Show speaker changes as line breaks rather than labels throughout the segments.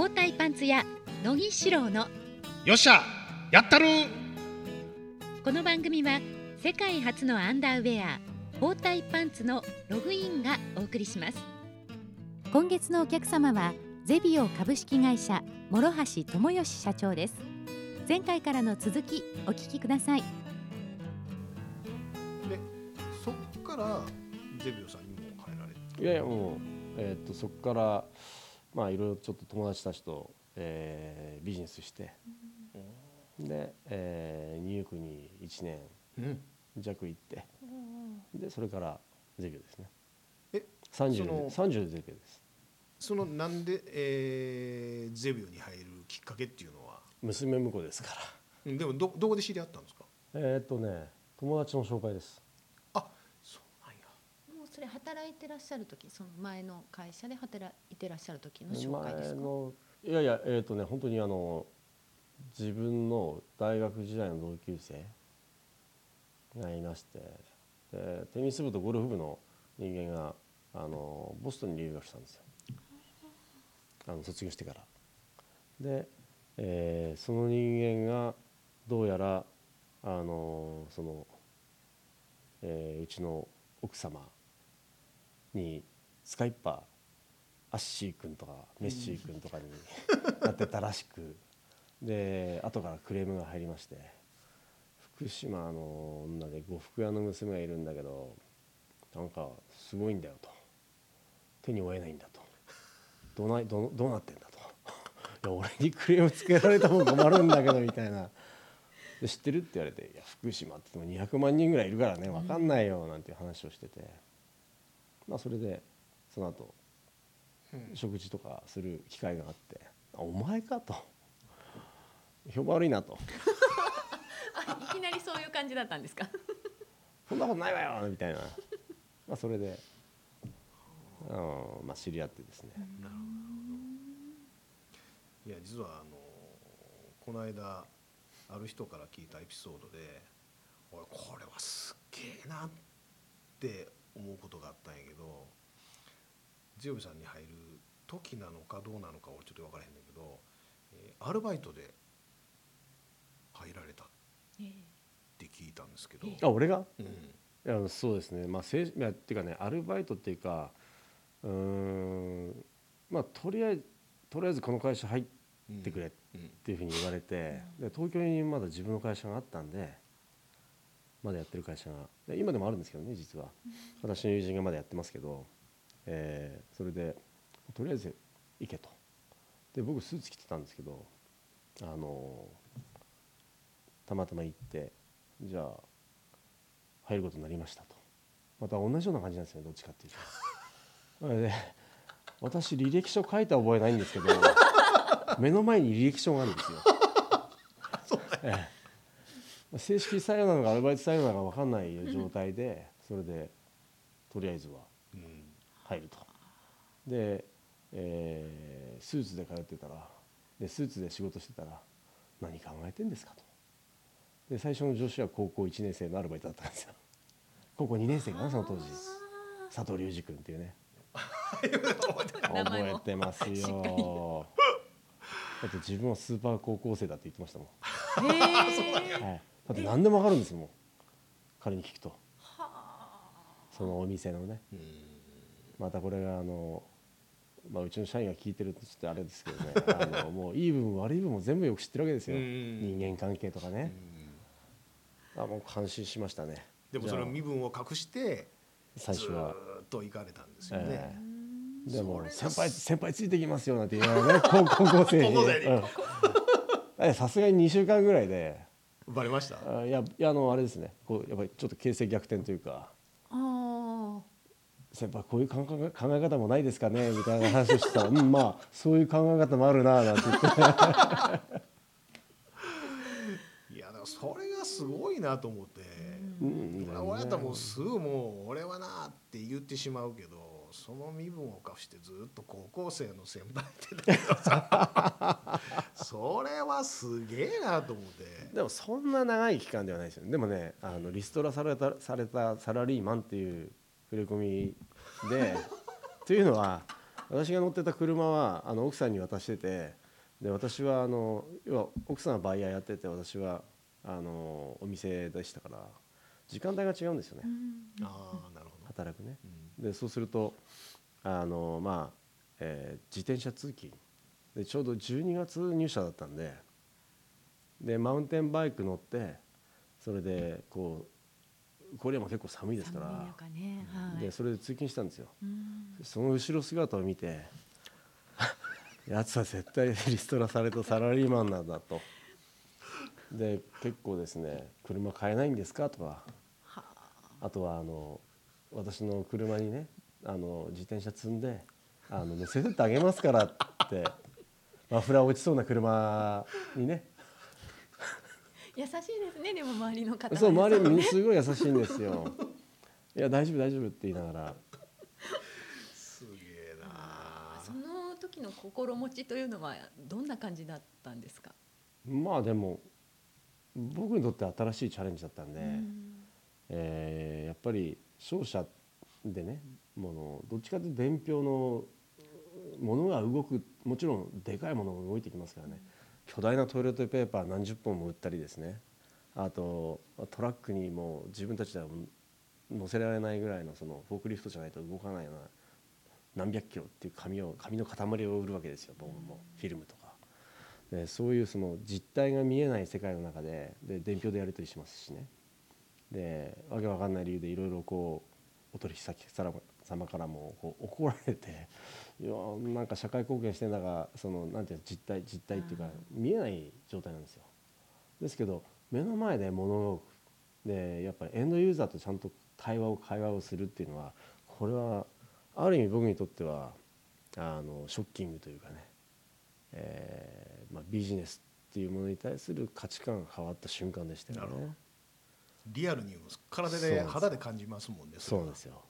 包帯パンツ屋乃木志郎の。
よっしゃやったる。
この番組は世界初のアンダーウェア包帯パンツのログインがお送りします。今月のお客様はゼビオ株式会社諸橋智義社長です。前回からの続きお聞きください。
でそっからゼビオさんにも入られて
いやいやもう、えー、とそこからまあいろいろちょっと友達たちと、えービジネスして、で、えーニューヨークに1年
うん。
弱行って、でそれからゼビオですね。
え
30
その
で30でゼビオです。
そのなんで、えーゼビオに入るきっかけっていうのは？
娘婿ですから。
うんでもどどこで知り合ったんですか？
えっ、とね友達の紹介です
そ
れ働いてらっしゃる時その前の会社で働いてらっしゃる時の紹介ですか？
いやいやえっ、とね本当にあの自分の大学時代の同級生がいましてでテニス部とゴルフ部の人間があのボストンに留学したんですよあの卒業してから。で、えーその人間がどうやらあのその、えーうちの奥様にスカイパーアッシー君とかメッシー君とかになってたらしくで後からクレームが入りまして福島の女で呉服屋の娘がいるんだけどなんかすごいんだよと。手に負えないんだと。どうなどどうなってんだと。いや俺にクレームつけられたも困るんだけどみたいな。で知ってるって言われて「いや福島って言っても200万人ぐらいいるからね分かんないよ」なんていう話をしてて。まあそれでその後食事とかする機会があって「あお前か」と「評判悪いな」と。
あいきなりそういう感じだったんですか「
そんなことないわよ」みたいな、まあ、それで、うんまあ、知り合ってですね、
なるほど。いや実はあのこの間ある人から聞いたエピソードで俺これはすっげえなって思うことがあったんやけどゼオビさんに入る時なのかどうなのか俺ちょっと分からへんねんけど、えーアルバイトで入られたって聞いたんですけど、
あ俺が？
うん。
いやそうですね。まあ正いやっていうかねアルバイトっていうかうーんまあとりあえずとりあえずこの会社入ってくれっ
うん
ていうふうに言われてで東京にまだ自分の会社があったんでまだやってる会社。今でもあるんですけどね実は。私の友人がまだやってますけど、えーそれでとりあえず行けと。で僕スーツ着てたんですけどあのたまたま行ってじゃあ入ることになりましたと。また同じような感じなんですよねどっちかっていうと。それで私履歴書書いた覚えないんですけど 目の前に履歴書があるんですよ。ええ。まあ正式採用なのかアルバイト採用なのか分かんない状態でそれでとりあえずは
うん
入ると。で、えースーツで通ってたらでスーツで仕事してたら何考えてんですかと。で最初の上司は高校1年生のアルバイトだったんですよ。高校2年生かなその当時。佐藤隆二君っていうね。覚えてますよ。だって自分はスーパー高校生だって言ってましたもん、
へえ
はい、だって何でも分かるんですもん。彼に聞くと。そのお店のね。
うん。
またこれがあの、まあ、うちの社員が聞いてるとちょっとあれですけどね。あのもういい部分悪い部分も全部よく知ってるわけですよ。
うん。
人間関係とか
う
ね
ん。
あもう感心しましたね。
でもその
じゃあ。
身分を隠してず
最初は。
ーっと行かれたんですよね。
ええ。でも先輩先輩ついてきますよなんて言われね。高高校生に。
高校生に
うん。えさすがに2週間ぐらいで
バレました？
あいやいやあのあれですね。こうやっぱりちょっと形勢逆転というか。
あ
先輩こういう考え考え方もないですかね？みたいな話をしてた。らうんまあそういう考え方もあるななんて言って。
いやだからそれがすごいなと思って。
うん。
俺俺やったらもうすぐもう俺はなって言ってしまうけどその身分を隠してずっと高校生の先輩ってさ。それはすげえなと思って。
でもそんな長い期間ではないですよね。でもねあのリストラされたされたサラリーマンっていう触れ込みで というのは私が乗ってた車はあの奥さんに渡しててで私はあの要は奥さんはバイヤーやってて私はあのお店でしたから時間帯が違うんですよね、
ああなるほど、
働くね。
うん。
でそうするとあのまあ、えー自転車通勤。でちょうど12月入社だったんででマウンテンバイク乗ってそれでこうこれも結構寒いですから。
寒い中ね。はい。
でそれで通勤したんですよ。
うん。
その後ろ姿を見て やつは絶対リストラされたサラリーマンなんだと。で結構ですね車買えないんですかとか
は
あとはあの私の車にねあの自転車積んであの乗せてってあげますからって マフラー落ちそうな車にね。
優しいですねでも周りの方は
そう周りに
ね。
すごい優しいんですよ。いや大丈夫大丈夫って言いながら。
すげえな
その時の心持ちというのはどんな感じだったんですか、
まあでも僕にとって新しいチャレンジだったんで、
うん
えーやっぱり商社でねものどっちかというと伝票のものが動くもちろんでかいものが動いてきますからね。巨大なトイレットペーパー何十本も売ったりですね。あとトラックにも自分たちでは乗せられないぐらいのそのフォークリフトじゃないと動かないような何百キロっていう紙を紙の塊を売るわけですよ。僕もフィルムとか。でそういうその実態が見えない世界の中でで伝票でやり取りしますしね。でわけわかんない理由でいろいろこうお取引先様からもこう怒られていやなんか社会貢献してんだがそのなんていうの実態実態っていうか見えない状態なんですよ。ですけど目の前で物が動くでやっぱりエンドユーザーとちゃんと対話を会話をするっていうのはこれはある意味僕にとってはあのショッキングというかね、えーまあ、ビジネスっていうものに対する価値観が変わった瞬間でしたよ
なるほ
ね。
リアルに体
で
肌で感じますもんね
そうなんですよ。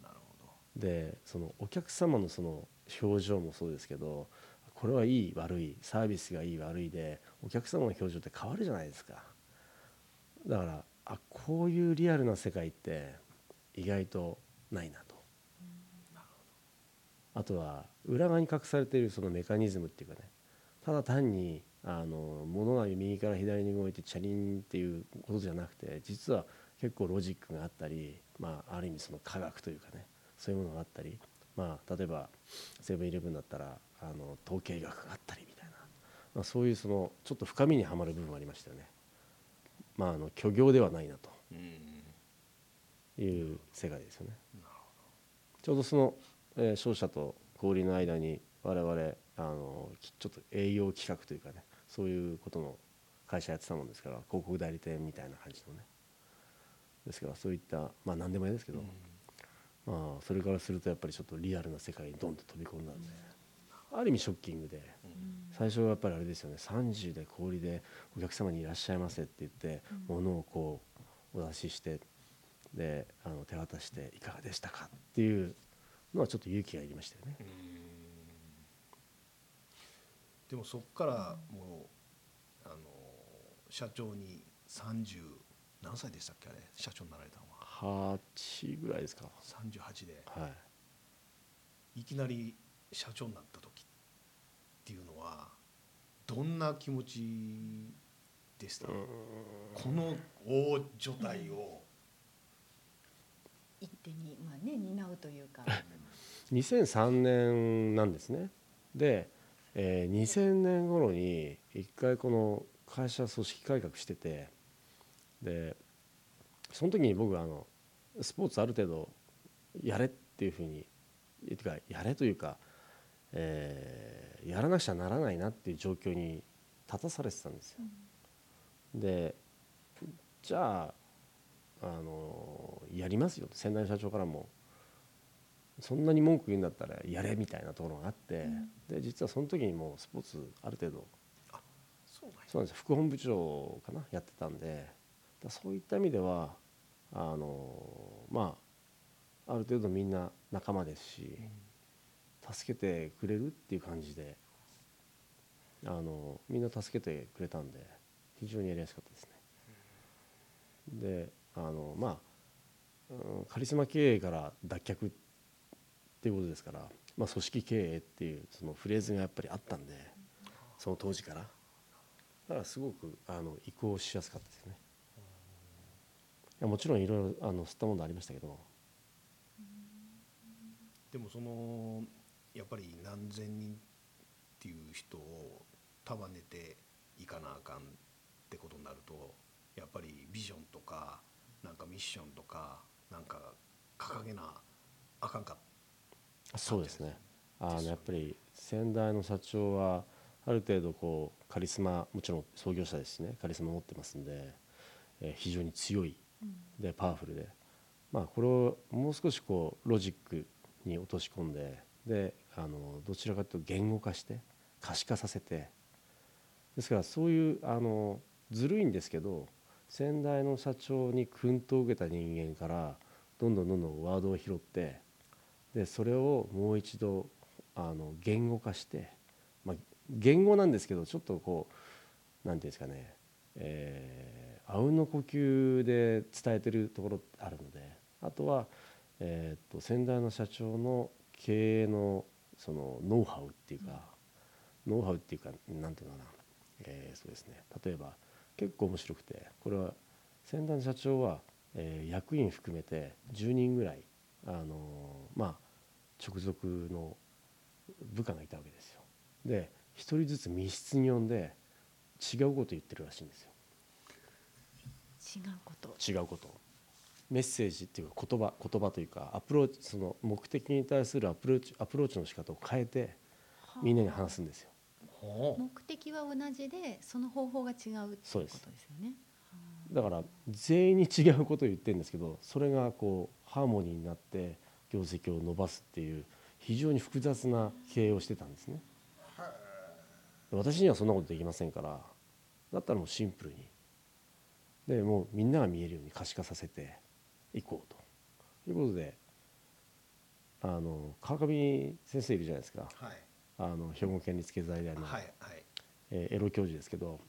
なるほど。
でそのお客様のその表情もそうですけどこれはいい悪いサービスがいい悪いでお客様の表情って変わるじゃないですか。だからあこういうリアルな世界って意外とないなと。あとは裏側に隠されているそのメカニズムっていうかねただ単にあの物が右から左に動いてチャリンっていうことじゃなくて実は結構ロジックがあったり、まあ、ある意味その科学というかねそういうものがあったり、まあ、例えばセブンイレブンだったらあの統計学があったりみたいな、まあ、そういうそのちょっと深みにはまる部分がありましたよね。まあ、あの虚業ではないなという世界ですよね。ちょうどその、えー商社と小売りの間に我々あのきちょっと営業企画というかねそういうことの会社やってたもんですから広告代理店みたいな感じのね。ですからそういったまあ何でもいいですけど、まあそれからするとやっぱりちょっとリアルな世界にドンと飛び込んだんで、ある意味ショッキングで、最初はやっぱりあれですよね30で小売りでお客様にいらっしゃいませって言って、物をこうお出ししてであの手渡していかがでしたかっていうのはちょっと勇気がいりましたよね。
でもそこからもうあの社長に30何歳でしたっけあれ？社長になられたのは。
8ぐらいですか。
38で。
はい。
いきなり社長になった時っていうのはどんな気持ちでした？この大所帯を。
一手にまあね担うというか。
2003年なんですね。で、えー2000年頃に一回この会社組織改革しててでその時に僕はあのスポーツある程度やれっていうふうにてかやれというか、えーやらなくちゃならないなっていう状況に立たされてたんですよ。でじゃああのやりますよ。と先代社長からもそんなに文句言うんだったらやれみたいなところがあって、で実はその時にもうスポーツある程度
そうなん
です副本部長かなやってたんで。だそういった意味ではあのまあある程度みんな仲間ですし、助けてくれるっていう感じであのみんな助けてくれたんで非常にやりやすかったですね。であのまあうんカリスマ経営から脱却っていうことですからまあ、組織経営っていうそのフレーズがやっぱりあったんでその当時から。だからすごくあの移行しやすかったですね。いやもちろんいろいろあの吸ったものありましたけど。
でもそのやっぱり何千人っていう人を束ねていかなあかんってことになるとやっぱりビジョンとかなんかミッションとかなんか掲げなあかんか
そうですね。あのやっぱり先代の社長はある程度こうカリスマもちろん創業者ですしねカリスマ持ってますんで、えー非常に強いでパワフルで、まあ、これをもう少しこうロジックに落とし込んでであのどちらかというと言語化して可視化させてですからそういうあのずるいんですけど先代の社長に薫陶を受けた人間からどんどんどんどんワードを拾ってでそれをもう一度あの言語化して、まあ、言語なんですけどちょっとこうなんていうんですかね、えーあうんの呼吸で伝えてるところあるのであとは、えー、と先代の社長の経営のそのノウハウっていうか、ノウハウっていうかなんていうのかな、えーそうですね。例えば結構面白くてこれは先代の社長は、えー役員含めて10人ぐらい、あのまあ直属の部下がいたわけですよ。で一人ずつ密室に呼んで違うこと言ってるらしいんですよ。
違うこと。
違うこと。メッセージっていうか言葉言葉というかアプローチその目的に対するアプローチアプローチの仕方を変えてみんなに話すんですよ。
ほ
目的は同じでその方法が違うっていうことですよね。
だから全員に違うことを言ってるんですけどそれがこうハーモニーになって業績を伸ばすっていう非常に複雑な経営をしてたんですね。私にはそんなことできませんからだったらもうシンプルにでもうみんなが見えるように可視化させていこうということであの川上先生いるじゃないですか
はい
あの兵庫県立経済大の、
はいはい
えーエロ教授ですけど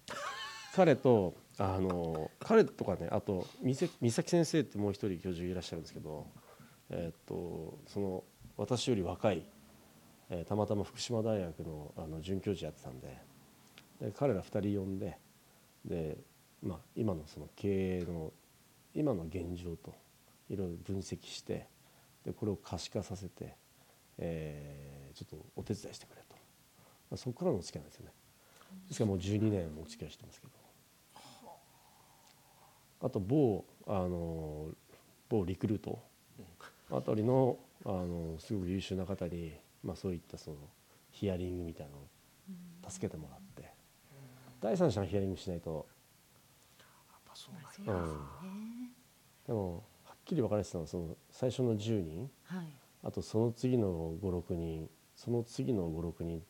彼とあの彼とかねあと三崎先生ってもう一人教授いらっしゃるんですけど、えーっとその私より若い、えーたまたま福島大学のあの准教授やってたんでで彼ら2人呼んでで、まあ、今のその経営の今の現状といろいろ分析してでこれを可視化させて、えーちょっとお手伝いしてくれと、まあ、そこからのお付き合いなんですよね。ですからもう12年お付き合いしてますけど。あと某あの某リクルートあたりのあのすごく優秀な方に、まあ、そういったそのヒアリングみたいなのを助けてもらって第三者がヒアリングしないと、
やっぱそうんや、
ですよね
でもはっきり分かれてたのはその最初の10人
はい。
あとその次の56人その次の56人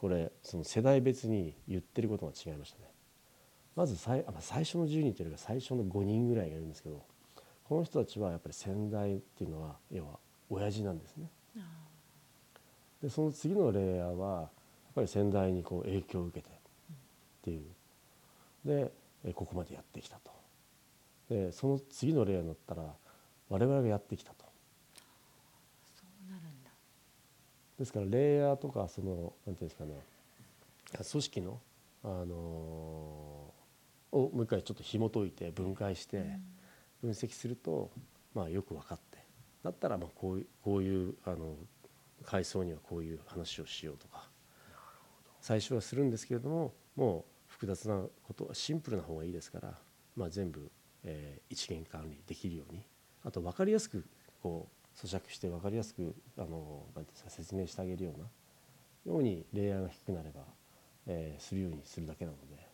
これその世代別に言ってることが違いましたね。まず最あまあ最初の10人というよりか最初の5人ぐらいがいるんですけどこの人たちはやっぱり先代っていうのは要は親父なんですね。
あ
でその次のレイヤーはやっぱり先代にこう影響を受けてっていう。でえここまでやってきたと。でその次のレイヤーになったら我々がやってきたと。
そうなるんだ。
ですからレイヤーとかそのなんていうんですかね。組織の、あのーをもう一回ちょっと紐解いて分解して分析すると、まあ、よく分かって。だったらまあこういうこういうあの階層にはこういう話をしようとか。最初はするんですけれどももう複雑なことはシンプルな方がいいですから、まあ、全部、えー一元管理できるように。あと分かりやすくこう咀嚼して分かりやすくあのなんていうんですか説明してあげるようなようにレイヤーが低くなれば、えーするようにするだけなので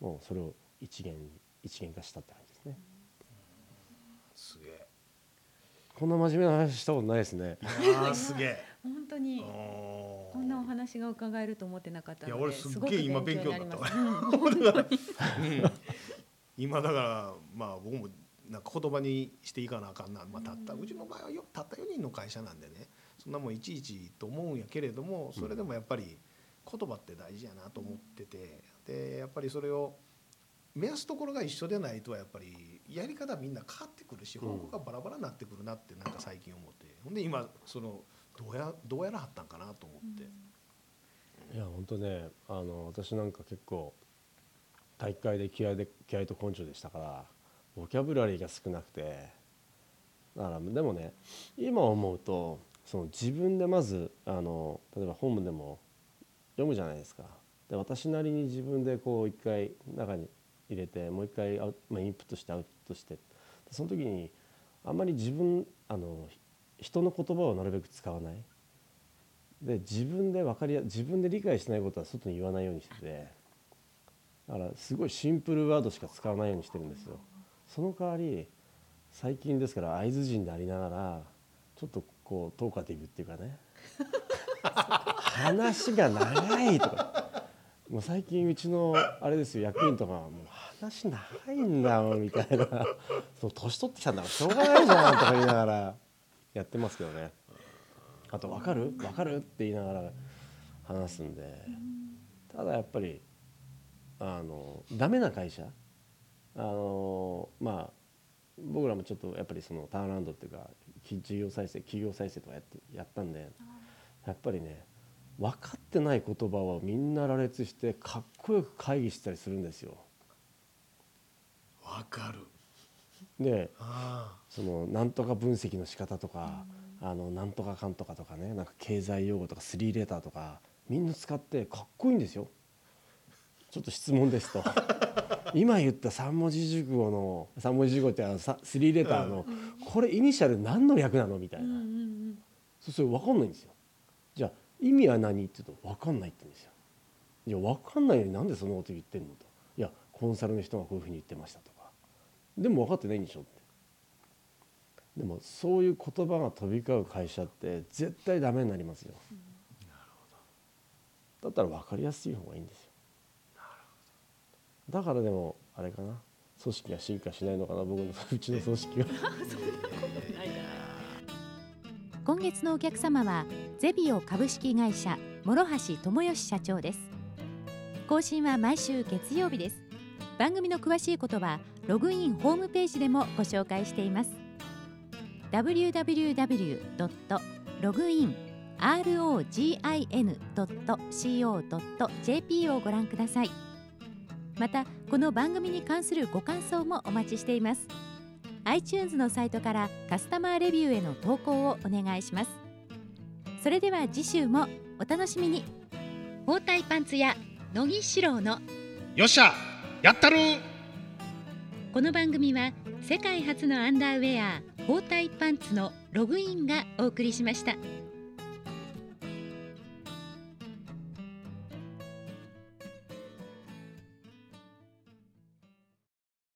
もうそれを一元に一元化したって感じ。です
げえ。
こんな真面目な話したことないですね。
いやーすげえ。
本当に
こ
こんなお話が伺えると思ってなかったので
いや俺すっげえ今勉強になった。今だからまあ僕もなんか言葉にしていかなあかんな、まあ、たったうちの場合はよたった4人の会社なんでね。そんなもんいちいちと思うんやけれどもそれでもやっぱり言葉って大事やなと思ってて。でやっぱりそれを目安ところが一緒でないとやっぱりやり方みんな変わってくるし方法がバラバラになってくるなってなんか最近思って。ほんで今そのどうやどうやらはったんかなと思って、
いや本当ねあの私なんか結構大会で気合で気合と根性でしたからボキャブラリーが少なくてだからでもね今思うとその自分でまずあの例えば本でも読むじゃないですか。で私なりに自分でこう一回中に入れてもう一回アウ、まあ、インプットしてアウトして。その時にあんまり自分あの人の言葉をなるべく使わない。で自分で分かりや自分で理解しないことは外に言わないようにしてて。だからすごいシンプルワードしか使わないようにしてるんですよ。その代わり最近ですから会津人でありながらちょっとこうトーカティブっていうかね。話が長いとか。もう最近うちのあれですよ役員とかもう話長いんだもんみたいな。その年取ってきたんだからしょうがないじゃんとか言いながら。やってますけどね。あと「分かる？分かる?」って言いながら話すんで。ただやっぱりあのダメな会社？あのまあ僕らもちょっとやっぱりそのターンラウンドっていうか事業再生企業再生とかやってやったんでやっぱりね分かってない言葉をみんな羅列してかっこよく会議したりするんですよ。
わかる。
で
あ
そのなんとか分析の仕方とか、あのなんとかかんとかとかねなんか経済用語とかスリーレーターとかみんな使ってかっこいいんですよ。ちょっと質問ですと。今言った3文字熟語の3文字熟語ってあのさスリーレーターの、これイニシャル何の略なのみたいな、そうそれ分かんないんですよ。じゃあ意味は何って言うと分かんないって言うんですよ。いや分かんないのになんでそんなこと言ってんのと。いやコンサルの人がこういうふうに言ってましたとかでも分かってないんでしょって。でもそういう言葉が飛び交う会社って絶対ダメになりますよ、だったら分かりやすい方がいいんですよ。だからでもあれかな。組織が進化しないのかな。僕の うちの組織は。
今月のお客様はゼビオ株式会社諸橋智義社長です。更新は毎週月曜日です。番組の詳しいことはログインホームページでもご紹介しています。www.login.co.jp をご覧ください。またこの番組に関するご感想もお待ちしています。iTunes のサイトからカスタマーレビューへの投稿をお願いします。それでは次週もお楽しみに。包帯パンツ屋乃木志郎の
よっしゃやったる
この番組は世界初のアンダーウェア包帯パンツのログインがお送りしました。